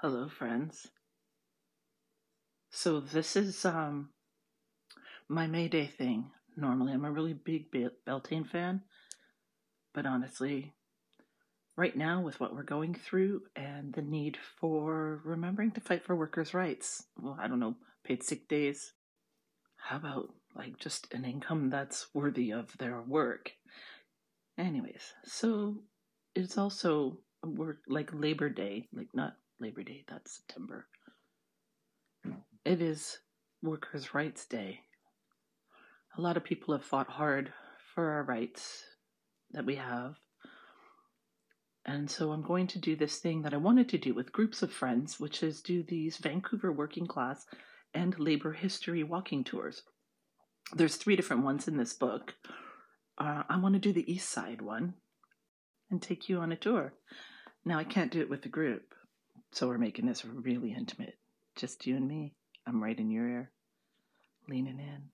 Hello, friends. So this is um my May Day thing. Normally, I'm a really big Bel- Beltane fan, but honestly, right now with what we're going through and the need for remembering to fight for workers' rights, well, I don't know, paid sick days. How about like just an income that's worthy of their work? Anyways, so it's also work like Labor Day, like not Labor Day, that's September. It is Workers' Rights Day. A lot of people have fought hard for our rights that we have. And so I'm going to do this thing that I wanted to do with groups of friends, which is do these Vancouver working class and labor history walking tours. There's three different ones in this book. Uh, I want to do the East Side one and take you on a tour. Now, I can't do it with the group, so we're making this really intimate. Just you and me. I'm right in your ear, leaning in.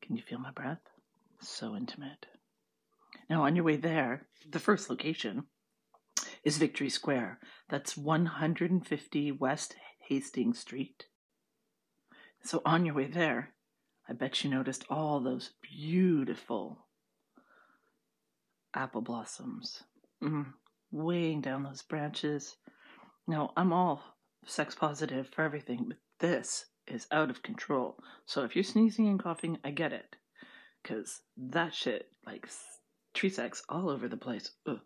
Can you feel my breath? So intimate. Now, on your way there, the first location is Victory Square. That's 150 West Hastings Street. So, on your way there, I bet you noticed all those beautiful apple blossoms mm, weighing down those branches. Now, I'm all sex positive for everything, but this is out of control. So if you're sneezing and coughing, I get it. Because that shit, like, tree sex all over the place. Ugh.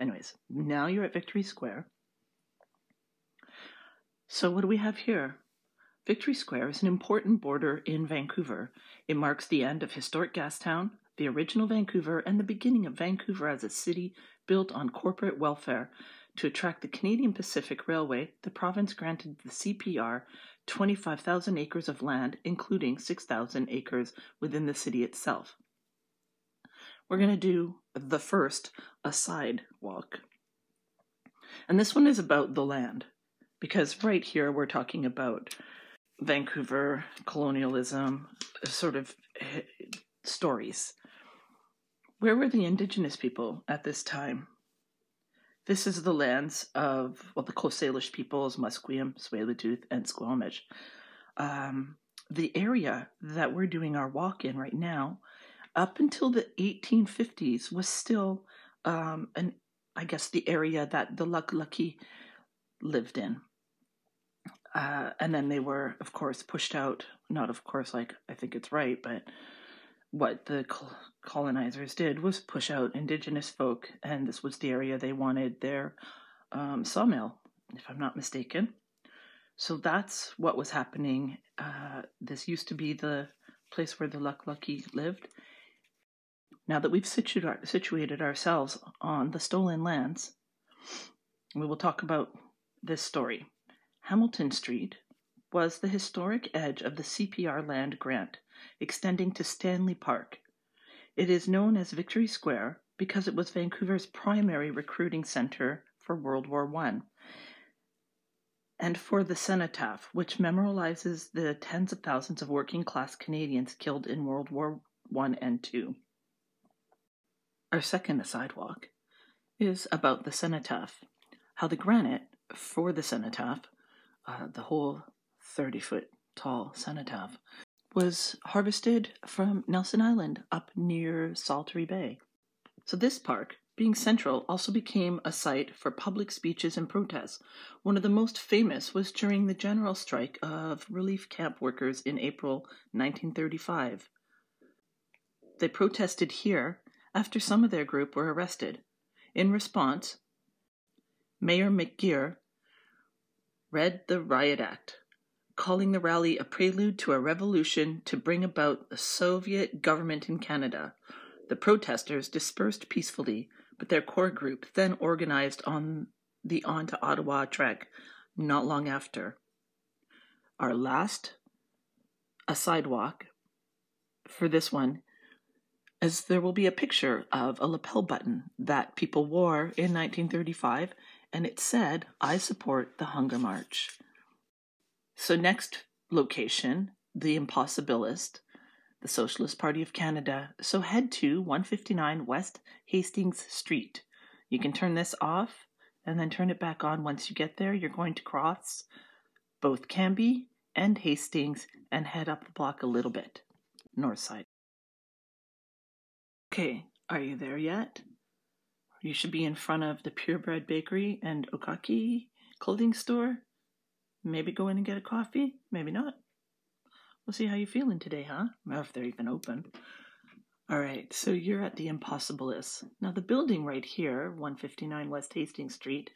Anyways, now you're at Victory Square. So what do we have here? Victory Square is an important border in Vancouver. It marks the end of historic Gastown, the original Vancouver, and the beginning of Vancouver as a city built on corporate welfare. To attract the Canadian Pacific Railway, the province granted the CPR 25,000 acres of land, including 6,000 acres within the city itself. We're going to do the first, a sidewalk. And this one is about the land, because right here we're talking about Vancouver colonialism, sort of eh, stories. Where were the indigenous people at this time? This is the lands of well, the Coast Salish peoples, Musqueam, Tsleil-Waututh, and Squamish. Um, the area that we're doing our walk in right now, up until the 1850s, was still um, an I guess the area that the Lucky lived in. Uh, and then they were, of course, pushed out. Not, of course, like I think it's right, but what the colonizers did was push out indigenous folk, and this was the area they wanted their um, sawmill, if I'm not mistaken. So that's what was happening. Uh, this used to be the place where the Luck Lucky lived. Now that we've situated ourselves on the stolen lands, we will talk about this story. Hamilton Street was the historic edge of the CPR land grant, extending to Stanley Park, it is known as Victory Square because it was Vancouver's primary recruiting center for World War I and for the cenotaph, which memorializes the tens of thousands of working class Canadians killed in World War I and II. Our second sidewalk is about the cenotaph, how the granite for the cenotaph, uh, the whole 30 foot tall cenotaph, was harvested from Nelson Island up near Saltery Bay. So, this park, being central, also became a site for public speeches and protests. One of the most famous was during the general strike of relief camp workers in April 1935. They protested here after some of their group were arrested. In response, Mayor McGeer read the Riot Act, calling the rally a prelude to a revolution to bring about a Soviet government in Canada. The protesters dispersed peacefully, but their core group then organized on the On to Ottawa trek not long after. Our last, a sidewalk for this one, as there will be a picture of a lapel button that people wore in 1935, and it said, I support the Hunger March. So, next location, the Impossibilist, the Socialist Party of Canada. So, head to 159 West Hastings Street. You can turn this off and then turn it back on once you get there. You're going to cross both Cambie and Hastings and head up the block a little bit, north side. Okay, are you there yet? You should be in front of the Purebread Bakery and Okaki clothing store. Maybe go in and get a coffee, maybe not. We'll see how you're feeling today, huh? Or if they're even open. All right, so you're at the Impossibilis. Now, the building right here, 159 West Hastings Street,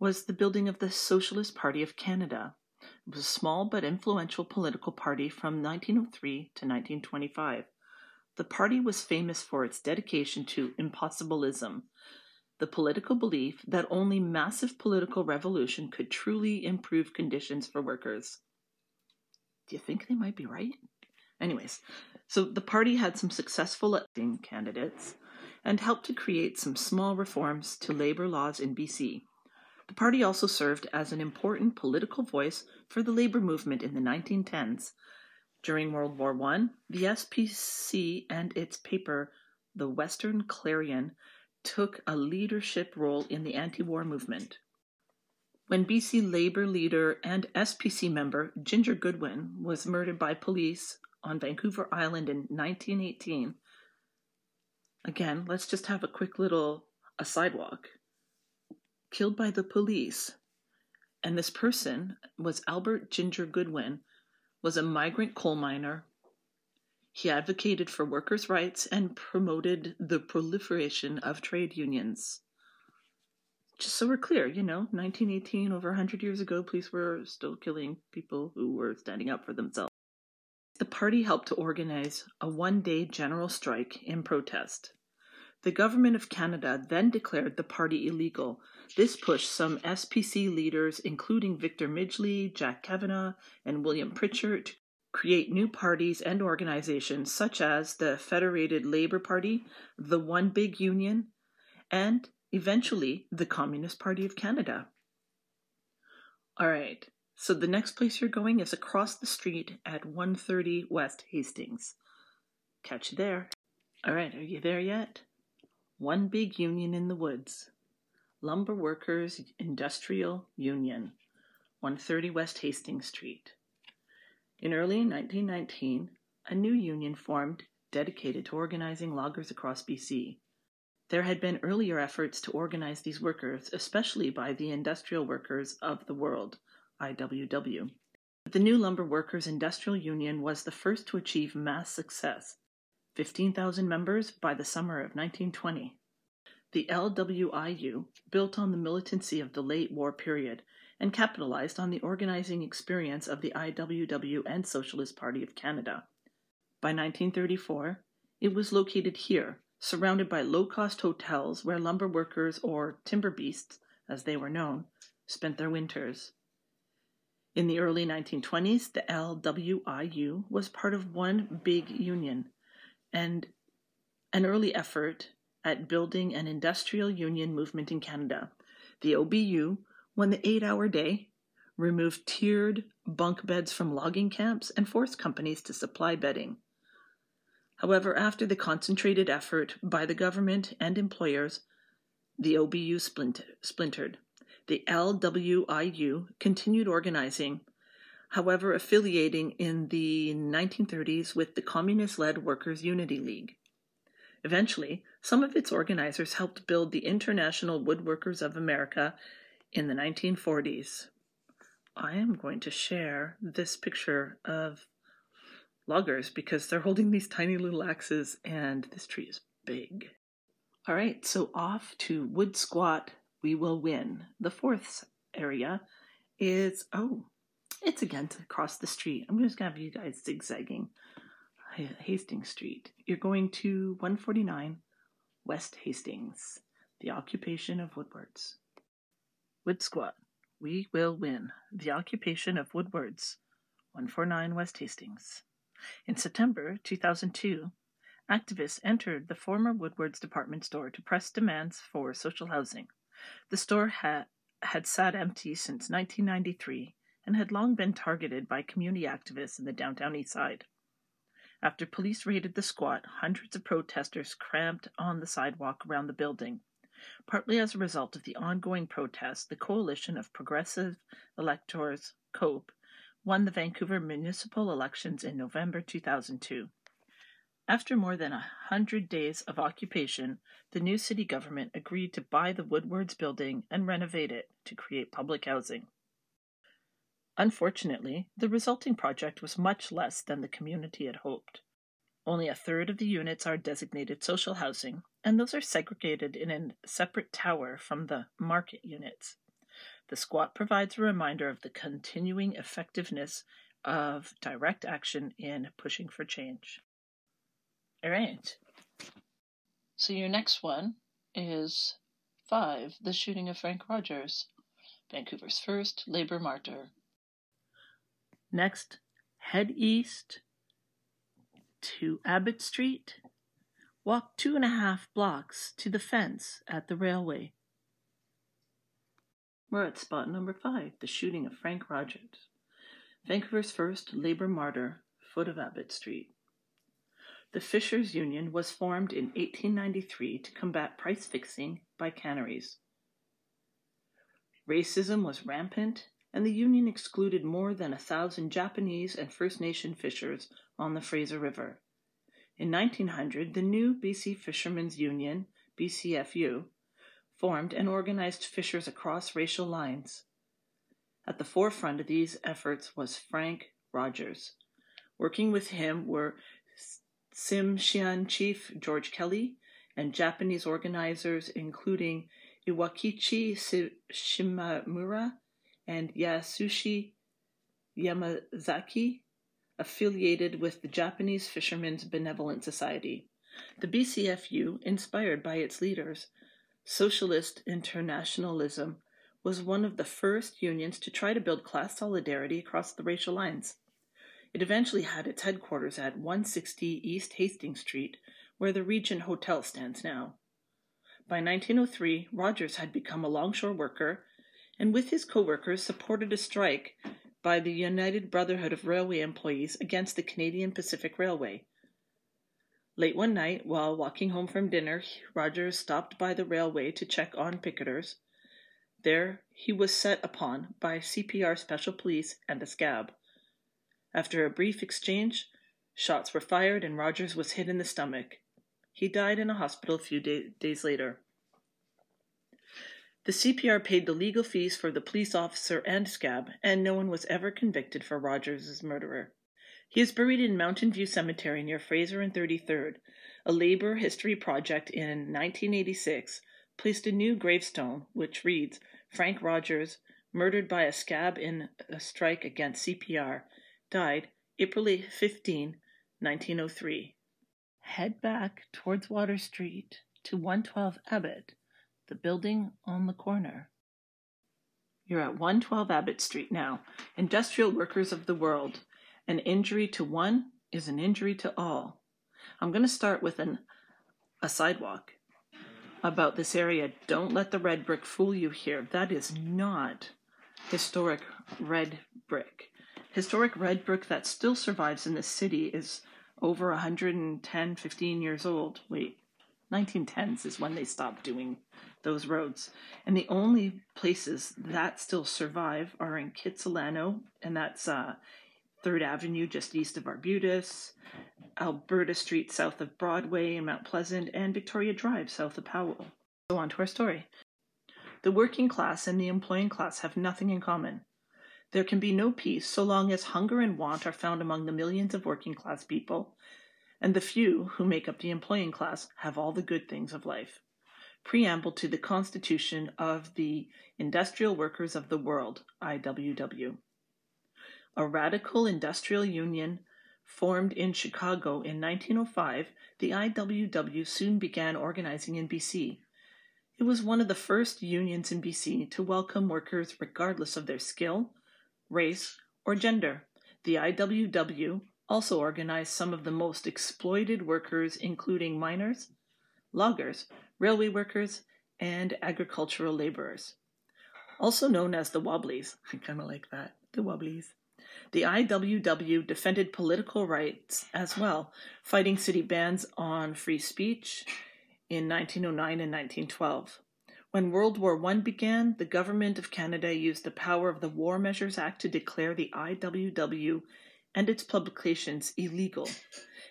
was the building of the Socialist Party of Canada. It was a small but influential political party from 1903 to 1925. The party was famous for its dedication to impossibilism, the political belief that only massive political revolution could truly improve conditions for workers. Do you think they might be right? Anyways, so the party had some successful electing candidates and helped to create some small reforms to labor laws in BC. The party also served as an important political voice for the labor movement in the 1910s. During World War I, the SPC and its paper, the Western Clarion, took a leadership role in the anti war movement. When BC Labour leader and SPC member Ginger Goodwin was murdered by police on Vancouver Island in 1918. Again, let's just have a quick little a sidewalk. Killed by the police. And this person was Albert Ginger Goodwin, was a migrant coal miner. He advocated for workers' rights and promoted the proliferation of trade unions. Just so we're clear, you know, 1918, over 100 years ago, police were still killing people who were standing up for themselves. The party helped to organize a one day general strike in protest. The Government of Canada then declared the party illegal. This pushed some SPC leaders, including Victor Midgley, Jack Kavanagh, and William Pritchard, create new parties and organizations such as the Federated Labour Party, the One Big Union, and eventually the Communist Party of Canada. All right, so the next place you're going is across the street at 130 West Hastings. Catch you there. All right, are you there yet? One big union in the woods. Lumber Workers Industrial Union, 130 West Hastings Street. In early 1919, a new union formed dedicated to organizing loggers across BC. There had been earlier efforts to organize these workers, especially by the Industrial Workers of the World, IWW. The new Lumber Workers Industrial Union was the first to achieve mass success 15,000 members by the summer of 1920. The LWIU built on the militancy of the late war period and capitalized on the organizing experience of the IWW and Socialist Party of Canada. By 1934, it was located here, surrounded by low cost hotels where lumber workers, or timber beasts, as they were known, spent their winters. In the early 1920s, the LWIU was part of one big union and an early effort at building an industrial union movement in Canada. The OBU won the eight hour day, removed tiered bunk beds from logging camps, and forced companies to supply bedding. However, after the concentrated effort by the government and employers, the OBU splintered. The LWIU continued organizing, however, affiliating in the 1930s with the communist led Workers' Unity League. Eventually, some of its organizers helped build the International Woodworkers of America in the 1940s. I am going to share this picture of loggers because they're holding these tiny little axes and this tree is big. All right, so off to Wood Squat we will win. The fourth area is, oh, it's again to cross the street. I'm just going to have you guys zigzagging. Hastings Street. You're going to 149 West Hastings, the occupation of Woodwards. Wood Squat. We will win. The occupation of Woodwards, 149 West Hastings. In September 2002, activists entered the former Woodwards department store to press demands for social housing. The store ha- had sat empty since 1993 and had long been targeted by community activists in the downtown east side. After police raided the squat, hundreds of protesters cramped on the sidewalk around the building. Partly as a result of the ongoing protests, the coalition of progressive electors, COPE, won the Vancouver municipal elections in November 2002. After more than a hundred days of occupation, the new city government agreed to buy the Woodwards building and renovate it to create public housing. Unfortunately, the resulting project was much less than the community had hoped. Only a third of the units are designated social housing, and those are segregated in a separate tower from the market units. The squat provides a reminder of the continuing effectiveness of direct action in pushing for change. All right. So your next one is five, the shooting of Frank Rogers, Vancouver's first labor martyr. Next, head east to Abbott Street. Walk two and a half blocks to the fence at the railway. We're at spot number five, the shooting of Frank Rogers, Vancouver's first labor martyr, foot of Abbott Street. The Fishers Union was formed in 1893 to combat price fixing by canneries. Racism was rampant, and the union excluded more than a thousand Japanese and First Nation fishers on the Fraser River. In 1900, the new BC Fishermen's Union, BCFU, formed and organized fishers across racial lines. At the forefront of these efforts was Frank Rogers. Working with him were Tsimshian chief George Kelly and Japanese organizers including Iwakichi Shimamura and Yasushi Yamazaki, affiliated with the Japanese Fishermen's Benevolent Society. The BCFU, inspired by its leaders, Socialist Internationalism, was one of the first unions to try to build class solidarity across the racial lines. It eventually had its headquarters at 160 East Hastings Street, where the Regent Hotel stands now. By 1903, Rogers had become a longshore worker and with his co-workers supported a strike by the United Brotherhood of Railway Employees against the Canadian Pacific Railway. Late one night, while walking home from dinner, Rogers stopped by the railway to check on picketers. There he was set upon by CPR Special Police and a scab. After a brief exchange, shots were fired and Rogers was hit in the stomach. He died in a hospital a few day- days later. The CPR paid the legal fees for the police officer and scab, and no one was ever convicted for Rogers' murderer. He is buried in Mountain View Cemetery near Fraser and 33rd. A labor history project in 1986 placed a new gravestone which reads Frank Rogers, murdered by a scab in a strike against CPR, died April 15, 1903. Head back towards Water Street to 112 Abbott, the building on the corner. You're at 112 Abbott Street now. Industrial workers of the world. An injury to one is an injury to all. I'm going to start with an, a sidewalk about this area. Don't let the red brick fool you here. That is not historic red brick historic red brick that still survives in the city is over 110, 15 years old. Wait, 1910s is when they stopped doing those roads. And the only places that still survive are in Kitsilano, and that's uh, 3rd Avenue just east of Arbutus, Alberta Street south of Broadway and Mount Pleasant, and Victoria Drive south of Powell. So on to our story. The working class and the employing class have nothing in common. There can be no peace so long as hunger and want are found among the millions of working class people, and the few who make up the employing class have all the good things of life. Preamble to the Constitution of the Industrial Workers of the World, IWW. A radical industrial union formed in Chicago in 1905, the IWW soon began organizing in BC. It was one of the first unions in BC to welcome workers regardless of their skill, race, or gender. The IWW also organized some of the most exploited workers, including miners, loggers, railway workers, and agricultural laborers. Also known as the Wobblies. I kind of like that. The Wobblies. The IWW defended political rights as well, fighting city bans on free speech in 1909 and 1912. When World War I began, the Government of Canada used the power of the War Measures Act to declare the IWW and its publications illegal,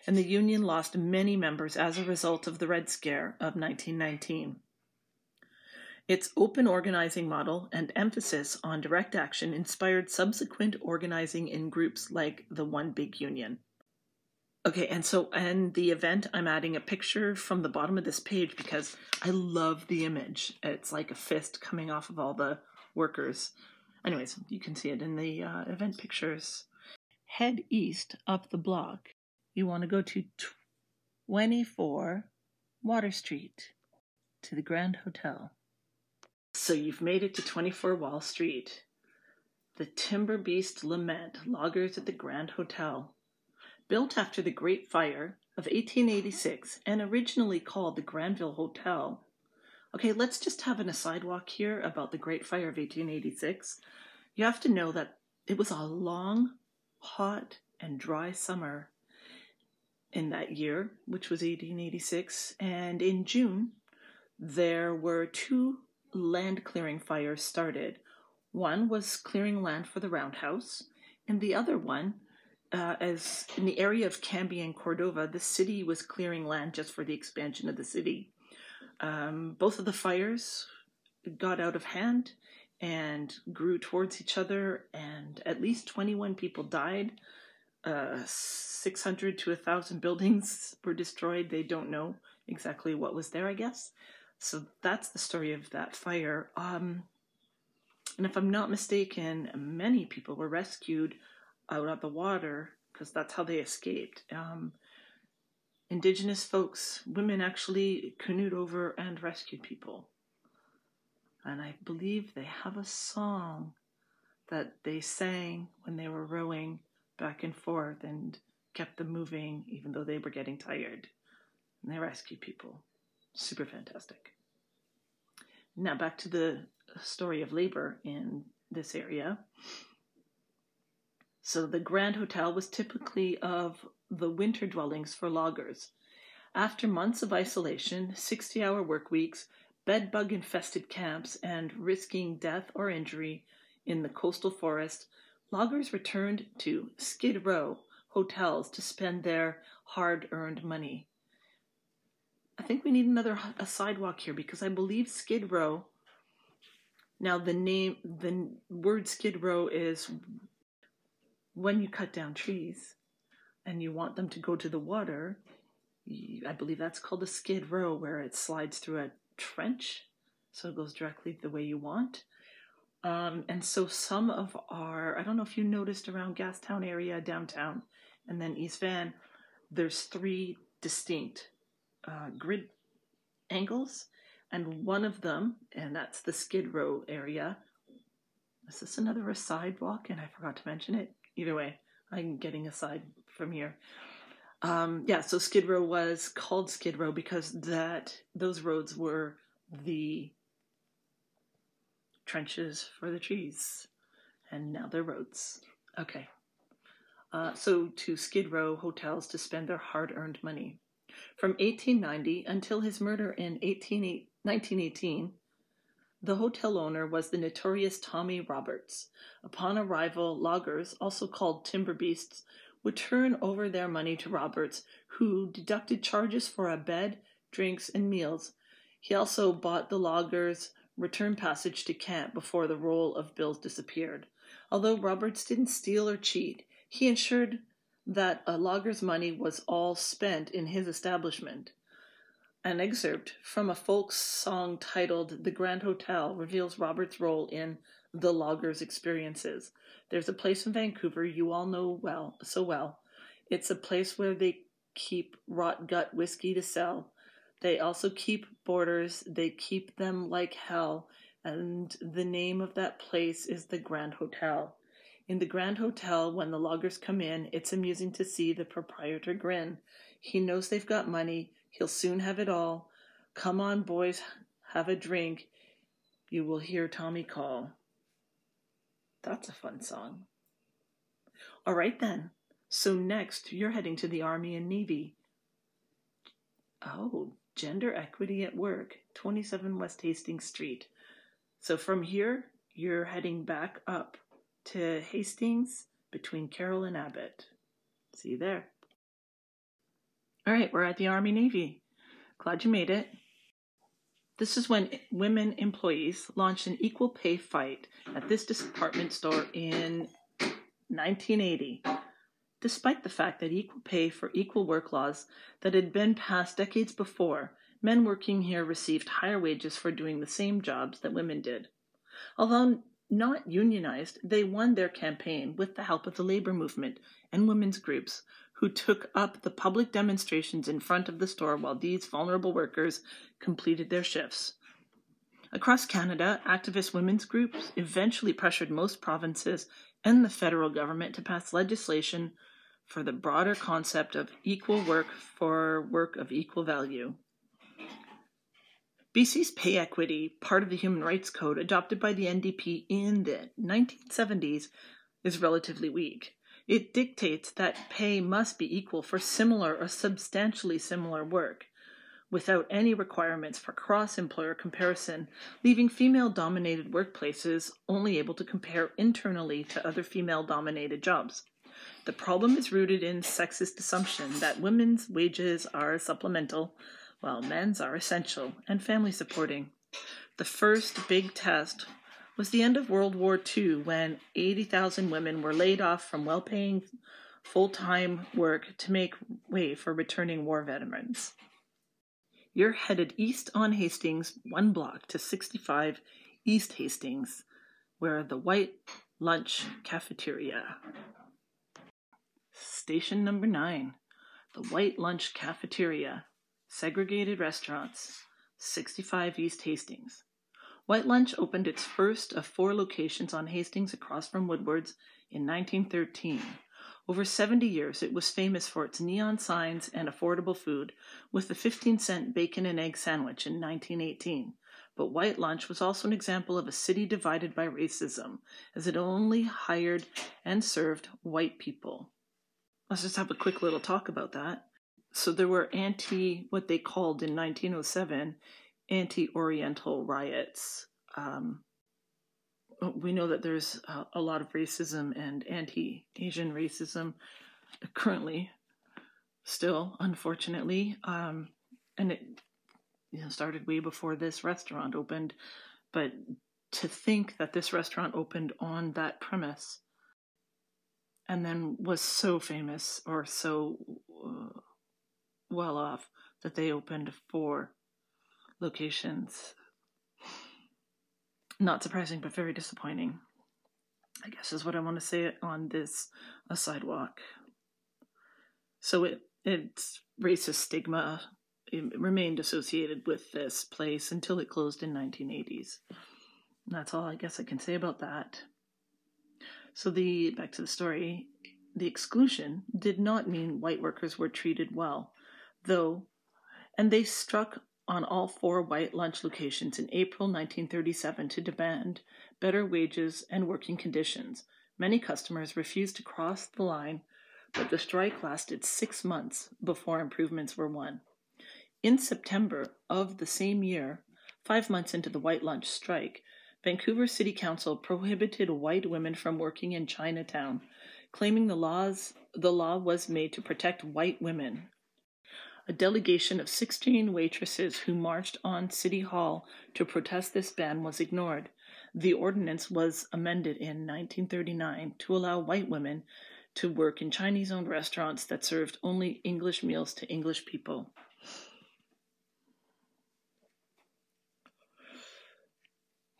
and the Union lost many members as a result of the Red Scare of 1919. Its open organizing model and emphasis on direct action inspired subsequent organizing in groups like the One Big Union. Okay, and so in the event, I'm adding a picture from the bottom of this page because I love the image. It's like a fist coming off of all the workers. Anyways, you can see it in the uh, event pictures. Head east up the block. You want to go to 24 Water Street to the Grand Hotel. So you've made it to 24 Wall Street. The Timber Beast Lament loggers at the Grand Hotel. Built after the Great Fire of 1886 and originally called the Granville Hotel. Okay, let's just have an aside walk here about the Great Fire of 1886. You have to know that it was a long, hot, and dry summer in that year, which was 1886, and in June, there were two land clearing fires started. One was clearing land for the roundhouse, and the other one uh, as in the area of Cambie and Cordova, the city was clearing land just for the expansion of the city. Um, both of the fires got out of hand and grew towards each other, and at least 21 people died. Uh, 600 to 1,000 buildings were destroyed. They don't know exactly what was there, I guess. So that's the story of that fire. Um, and if I'm not mistaken, many people were rescued out of the water because that's how they escaped. Um, indigenous folks, women actually canoed over and rescued people. And I believe they have a song that they sang when they were rowing back and forth and kept them moving even though they were getting tired. And they rescued people. Super fantastic. Now back to the story of labor in this area. So the Grand Hotel was typically of the winter dwellings for loggers. After months of isolation, 60 hour work weeks, bed bug infested camps, and risking death or injury in the coastal forest, loggers returned to Skid Row hotels to spend their hard earned money. I think we need another a sidewalk here because I believe Skid Row. Now the name the word Skid Row is when you cut down trees and you want them to go to the water, I believe that's called a skid row, where it slides through a trench, so it goes directly the way you want. Um, and so some of our, I don't know if you noticed around Gastown area, downtown, and then East Van, there's three distinct uh, grid angles, and one of them, and that's the Skid Row area. Is this another sidewalk? And I forgot to mention it either way, I'm getting aside from here. Um, yeah, so Skid Row was called Skid Row because that those roads were the trenches for the trees, and now they're roads. Okay. Uh, so to Skid Row hotels to spend their hard-earned money. From 1890 until his murder in 18, 1918, the hotel owner was the notorious Tommy Roberts. Upon arrival, loggers, also called timber beasts, would turn over their money to Roberts, who deducted charges for a bed, drinks, and meals. He also bought the loggers' return passage to camp before the roll of bills disappeared. Although Roberts didn't steal or cheat, he ensured that a logger's money was all spent in his establishment. An excerpt from a folk song titled The Grand Hotel reveals Robert's role in the loggers' experiences. There's a place in Vancouver you all know well, so well. It's a place where they keep rot gut whiskey to sell. They also keep boarders, they keep them like hell, and the name of that place is the Grand Hotel. In the Grand Hotel, when the loggers come in, it's amusing to see the proprietor grin. He knows they've got money, He'll soon have it all. Come on, boys, have a drink. You will hear Tommy call. That's a fun song. All right, then. So, next, you're heading to the Army and Navy. Oh, Gender Equity at Work, 27 West Hastings Street. So from here, you're heading back up to Hastings between Carrall and Abbott. See you there. All right, we're at the Army Navy. Glad you made it. This is when women employees launched an equal pay fight at this department store in 1980. Despite the fact that equal pay for equal work laws that had been passed decades before, men working here received higher wages for doing the same jobs that women did. Although not unionized, they won their campaign with the help of the labor movement and women's groups who took up the public demonstrations in front of the store while these vulnerable workers completed their shifts. Across Canada, activist women's groups eventually pressured most provinces and the federal government to pass legislation for the broader concept of equal work for work of equal value. BC's pay equity, part of the Human Rights Code adopted by the NDP in the 1970s, is relatively weak. It dictates that pay must be equal for similar or substantially similar work, without any requirements for cross employer comparison, leaving female dominated workplaces only able to compare internally to other female dominated jobs. The problem is rooted in sexist assumption that women's wages are supplemental, while men's are essential and family supporting. The first big test was the end of World War II when 80,000 women were laid off from well paying full time work to make way for returning war veterans. You're headed east on Hastings, one block to 65 East Hastings, where the White Lunch Cafeteria. Station number nine, the White Lunch Cafeteria, segregated restaurants, 65 East Hastings. White Lunch opened its first of four locations on Hastings across from Woodward's in 1913. Over 70 years, it was famous for its neon signs and affordable food, with the 15 cent bacon and egg sandwich in 1918. But White Lunch was also an example of a city divided by racism, as it only hired and served white people. Let's just have a quick little talk about that. So there were anti, what they called in 1907, anti Oriental riots. Um, we know that there's a, a lot of racism and anti Asian racism currently, still, unfortunately. Um, and it you know, started way before this restaurant opened. But to think that this restaurant opened on that premise and then was so famous or so uh, well off that they opened four locations. Not surprising, but very disappointing. I guess is what I want to say on this a sidewalk. So it its racist stigma it remained associated with this place until it closed in 1980s. And that's all I guess I can say about that. So the back to the story, the exclusion did not mean white workers were treated well, though, and they struck on all four white lunch locations in April 1937 to demand better wages and working conditions. Many customers refused to cross the line, but the strike lasted six months before improvements were won. In September of the same year, five months into the white lunch strike, Vancouver City Council prohibited white women from working in Chinatown, claiming the laws the law was made to protect white women a delegation of 16 waitresses who marched on City Hall to protest this ban was ignored. The ordinance was amended in 1939 to allow white women to work in Chinese owned restaurants that served only English meals to English people.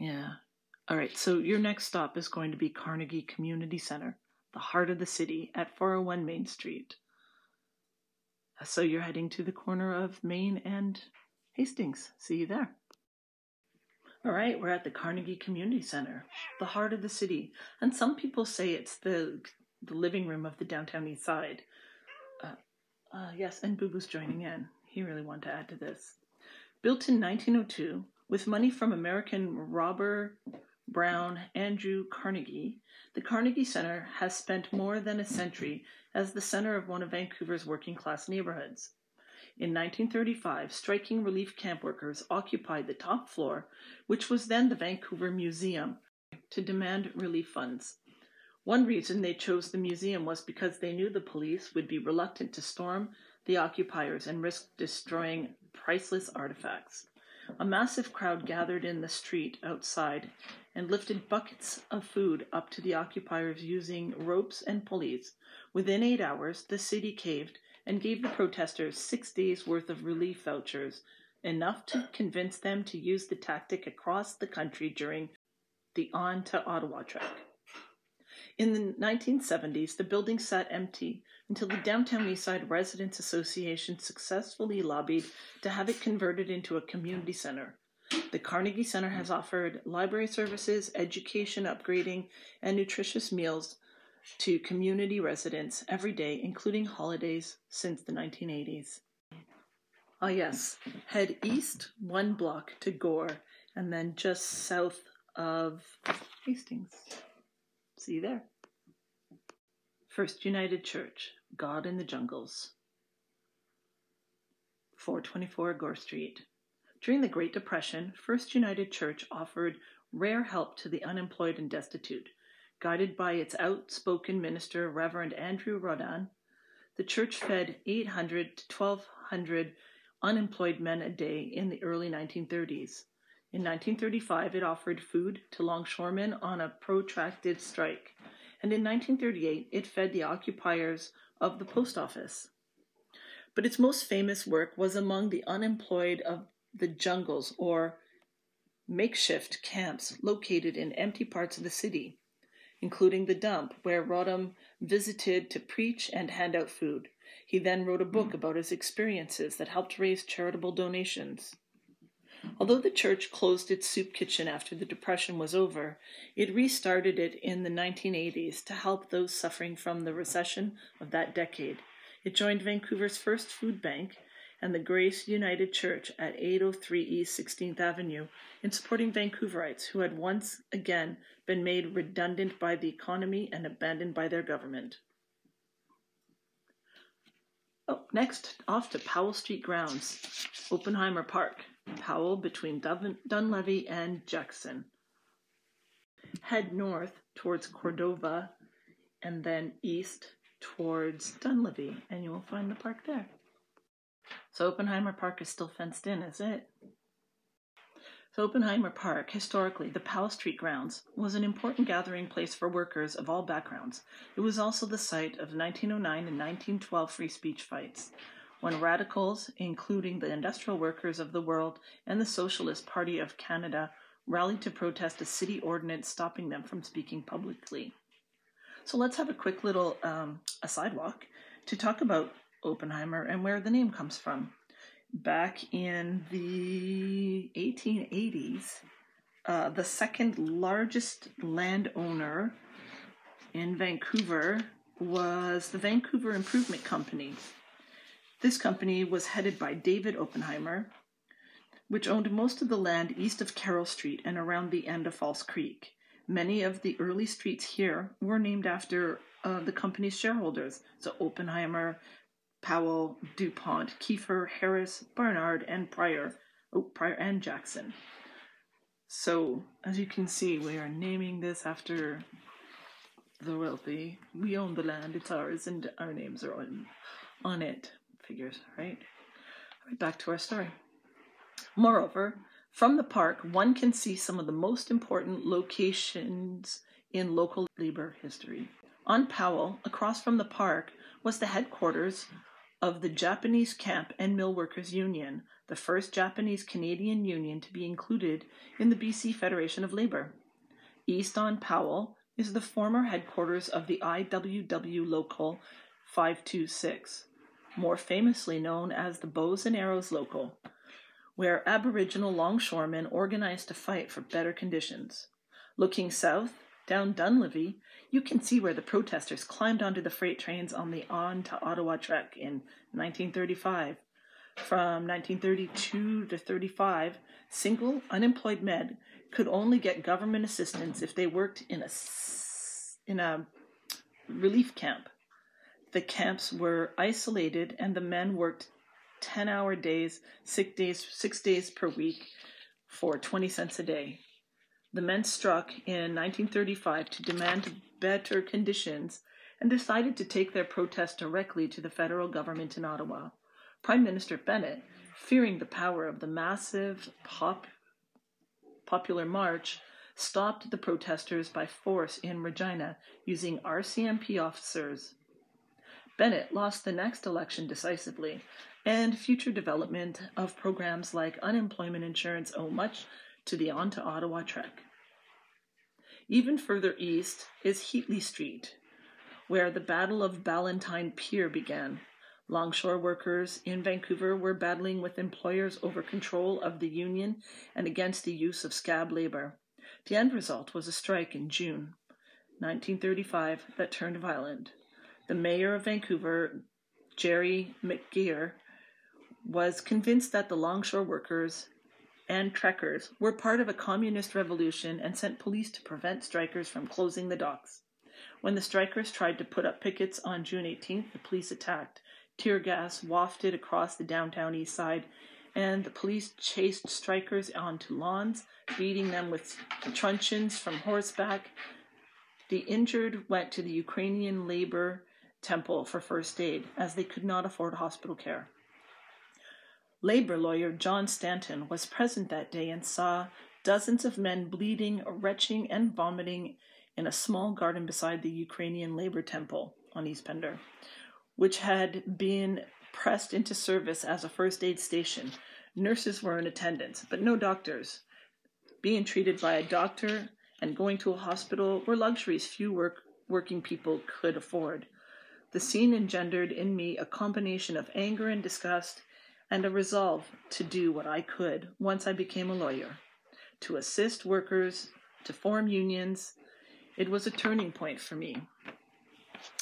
Yeah. All right, so your next stop is going to be Carnegie Community Center, the heart of the city at 401 Main Street. So you're heading to the corner of Main and Hastings. See you there. All right, we're at the Carnegie Community Center, the heart of the city, and some people say it's the the living room of the downtown east side. Uh, uh, yes, and Boo Boo's joining in. He really wanted to add to this. Built in 1902 with money from American robber baron Andrew Carnegie, the Carnegie Center has spent more than a century as the center of one of Vancouver's working class neighborhoods. In 1935, striking relief camp workers occupied the top floor, which was then the Vancouver Museum, to demand relief funds. One reason they chose the museum was because they knew the police would be reluctant to storm the occupiers and risk destroying priceless artifacts. A massive crowd gathered in the street outside and lifted buckets of food up to the occupiers using ropes and pulleys. Within eight hours, the city caved and gave the protesters six days' worth of relief vouchers, enough to convince them to use the tactic across the country during the On to Ottawa trek. In the 1970s, the building sat empty until the Downtown Eastside Residents Association successfully lobbied to have it converted into a community center. The Carnegie Center has offered library services, education upgrading, and nutritious meals to community residents every day, including holidays, since the 1980s. Ah, yes, head east one block to Gore, and then just south of Hastings. See you there. First United Church, God in the Jungles. 424 Gore Street. During the Great Depression, First United Church offered rare help to the unemployed and destitute. Guided by its outspoken minister, Reverend Andrew Roddan, the church fed 800 to 1,200 unemployed men a day in the early 1930s. In 1935, it offered food to longshoremen on a protracted strike, and in 1938, it fed the occupiers of the post office. But its most famous work was among the unemployed of the jungles or makeshift camps located in empty parts of the city, including the dump where Roddan visited to preach and hand out food. He then wrote a book hmm. about his experiences that helped raise charitable donations. Although the church closed its soup kitchen after the Depression was over, it restarted it in the 1980s to help those suffering from the recession of that decade. It joined Vancouver's first food bank and the Grace United Church at 803 East 16th Avenue in supporting Vancouverites who had once again been made redundant by the economy and abandoned by their government. Oh, next, off to Powell Street grounds, Oppenheimer Park. Powell between Dunlevy and Jackson. Head north towards Cordova and then east towards Dunlevy, and you will find the park there. So Oppenheimer Park is still fenced in, is it? So Oppenheimer Park, historically the Powell Street grounds, was an important gathering place for workers of all backgrounds. It was also the site of 1909 and 1912 free speech fights when radicals, including the industrial workers of the world and the Socialist Party of Canada, rallied to protest a city ordinance stopping them from speaking publicly. So let's have a quick little um, a sidewalk to talk about Oppenheimer and where the name comes from. Back in the 1880s, uh, the second largest landowner in Vancouver was the Vancouver Improvement Company. This company was headed by David Oppenheimer, which owned most of the land east of Carrall Street and around the end of False Creek. Many of the early streets here were named after uh, the company's shareholders, so Oppenheimer, Powell, DuPont, Keefer, Harris, Barnard, and Prior, oh, Prior and Jackson. So, as you can see, we are naming this after the wealthy. We own the land, it's ours, and our names are on, on it figures, right? Right back to our story. Moreover, from the park, one can see some of the most important locations in local labor history. On Powell, across from the park, was the headquarters of the Japanese Camp and Mill Workers Union, the first Japanese Canadian union to be included in the BC Federation of Labor. East on Powell is the former headquarters of the IWW Local 526 more famously known as the Bows and Arrows Local, where Aboriginal longshoremen organized to fight for better conditions. Looking south, down Dunlevy, you can see where the protesters climbed onto the freight trains on the On to Ottawa trek in 1935. From 1932 to 35, single unemployed men could only get government assistance if they worked in a in a relief camp the camps were isolated and the men worked 10 hour days, six days, six days per week for 20 cents a day. The men struck in 1935 to demand better conditions and decided to take their protest directly to the federal government in Ottawa. Prime Minister Bennett, fearing the power of the massive pop, popular march, stopped the protesters by force in Regina using RCMP officers. Bennett lost the next election decisively, and future development of programs like unemployment insurance owe much to the On to Ottawa trek. Even further east is Heatley Street, where the Battle of Ballantyne Pier began. Longshore workers in Vancouver were battling with employers over control of the union and against the use of scab labor. The end result was a strike in June 1935 that turned violent. The mayor of Vancouver, Gerry McGeer, was convinced that the longshore workers and trekkers were part of a communist revolution and sent police to prevent strikers from closing the docks. When the strikers tried to put up pickets on June 18th, the police attacked. Tear gas wafted across the downtown east side, and the police chased strikers onto lawns, beating them with truncheons from horseback. The injured went to the Ukrainian Labor Temple for first aid, as they could not afford hospital care. Labor lawyer John Stanton was present that day and saw dozens of men bleeding, retching, and vomiting in a small garden beside the Ukrainian Labor Temple on East Pender, which had been pressed into service as a first aid station. Nurses were in attendance, but no doctors. Being treated by a doctor and going to a hospital were luxuries few work, working people could afford. The scene engendered in me a combination of anger and disgust and a resolve to do what I could once I became a lawyer to assist workers, to form unions. It was a turning point for me.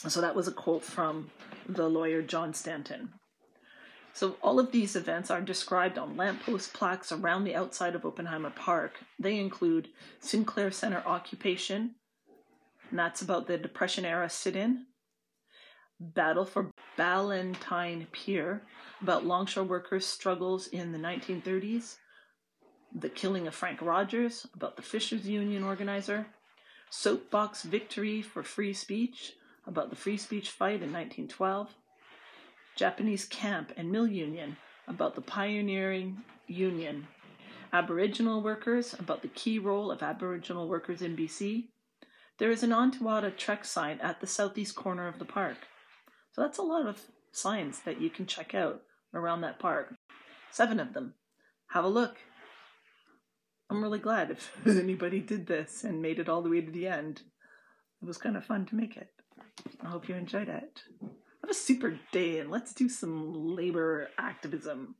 So that was a quote from the lawyer John Stanton. So all of these events are described on lamppost plaques around the outside of Oppenheimer Park. They include Sinclair Center occupation, and that's about the Depression era sit in. Battle for Ballantyne Pier, about longshore workers' struggles in the 1930s, The Killing of Frank Rogers, about the Fishers Union organizer, Soapbox Victory for Free Speech, about the free speech fight in 1912, Japanese Camp and Mill Union, about the pioneering union, Aboriginal workers, about the key role of Aboriginal workers in BC. There is an On Trek sign at the southeast corner of the park. So that's a lot of signs that you can check out around that park. Seven of them. Have a look. I'm really glad if anybody did this and made it all the way to the end. It was kind of fun to make it. I hope you enjoyed it. Have a super day and let's do some labor activism.